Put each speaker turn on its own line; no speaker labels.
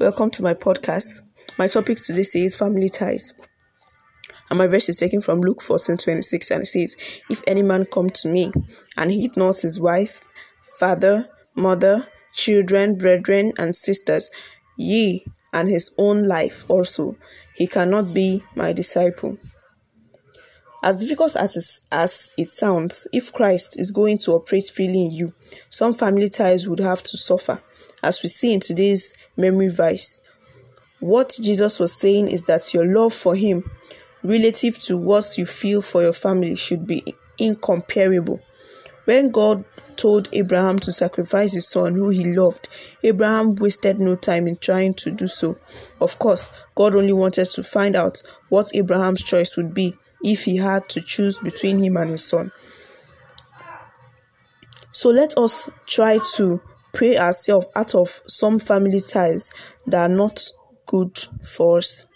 Welcome to my podcast. My topic today says family ties. And my verse is taken from Luke 14 26 and it says, If any man come to me and hate not his wife, father, mother, children, brethren, and sisters, ye, and his own life also, he cannot be my disciple. As difficult as, as it sounds, if Christ is going to operate freely in you, some family ties would have to suffer as we see in today's memory verse. What Jesus was saying is that your love for Him, relative to what you feel for your family, should be incomparable. When God told Abraham to sacrifice his son who he loved, Abraham wasted no time in trying to do so. Of course, God only wanted to find out what Abraham's choice would be if he had to choose between him and his son. So let us try to pray ourselves out of some family ties that are not good for us.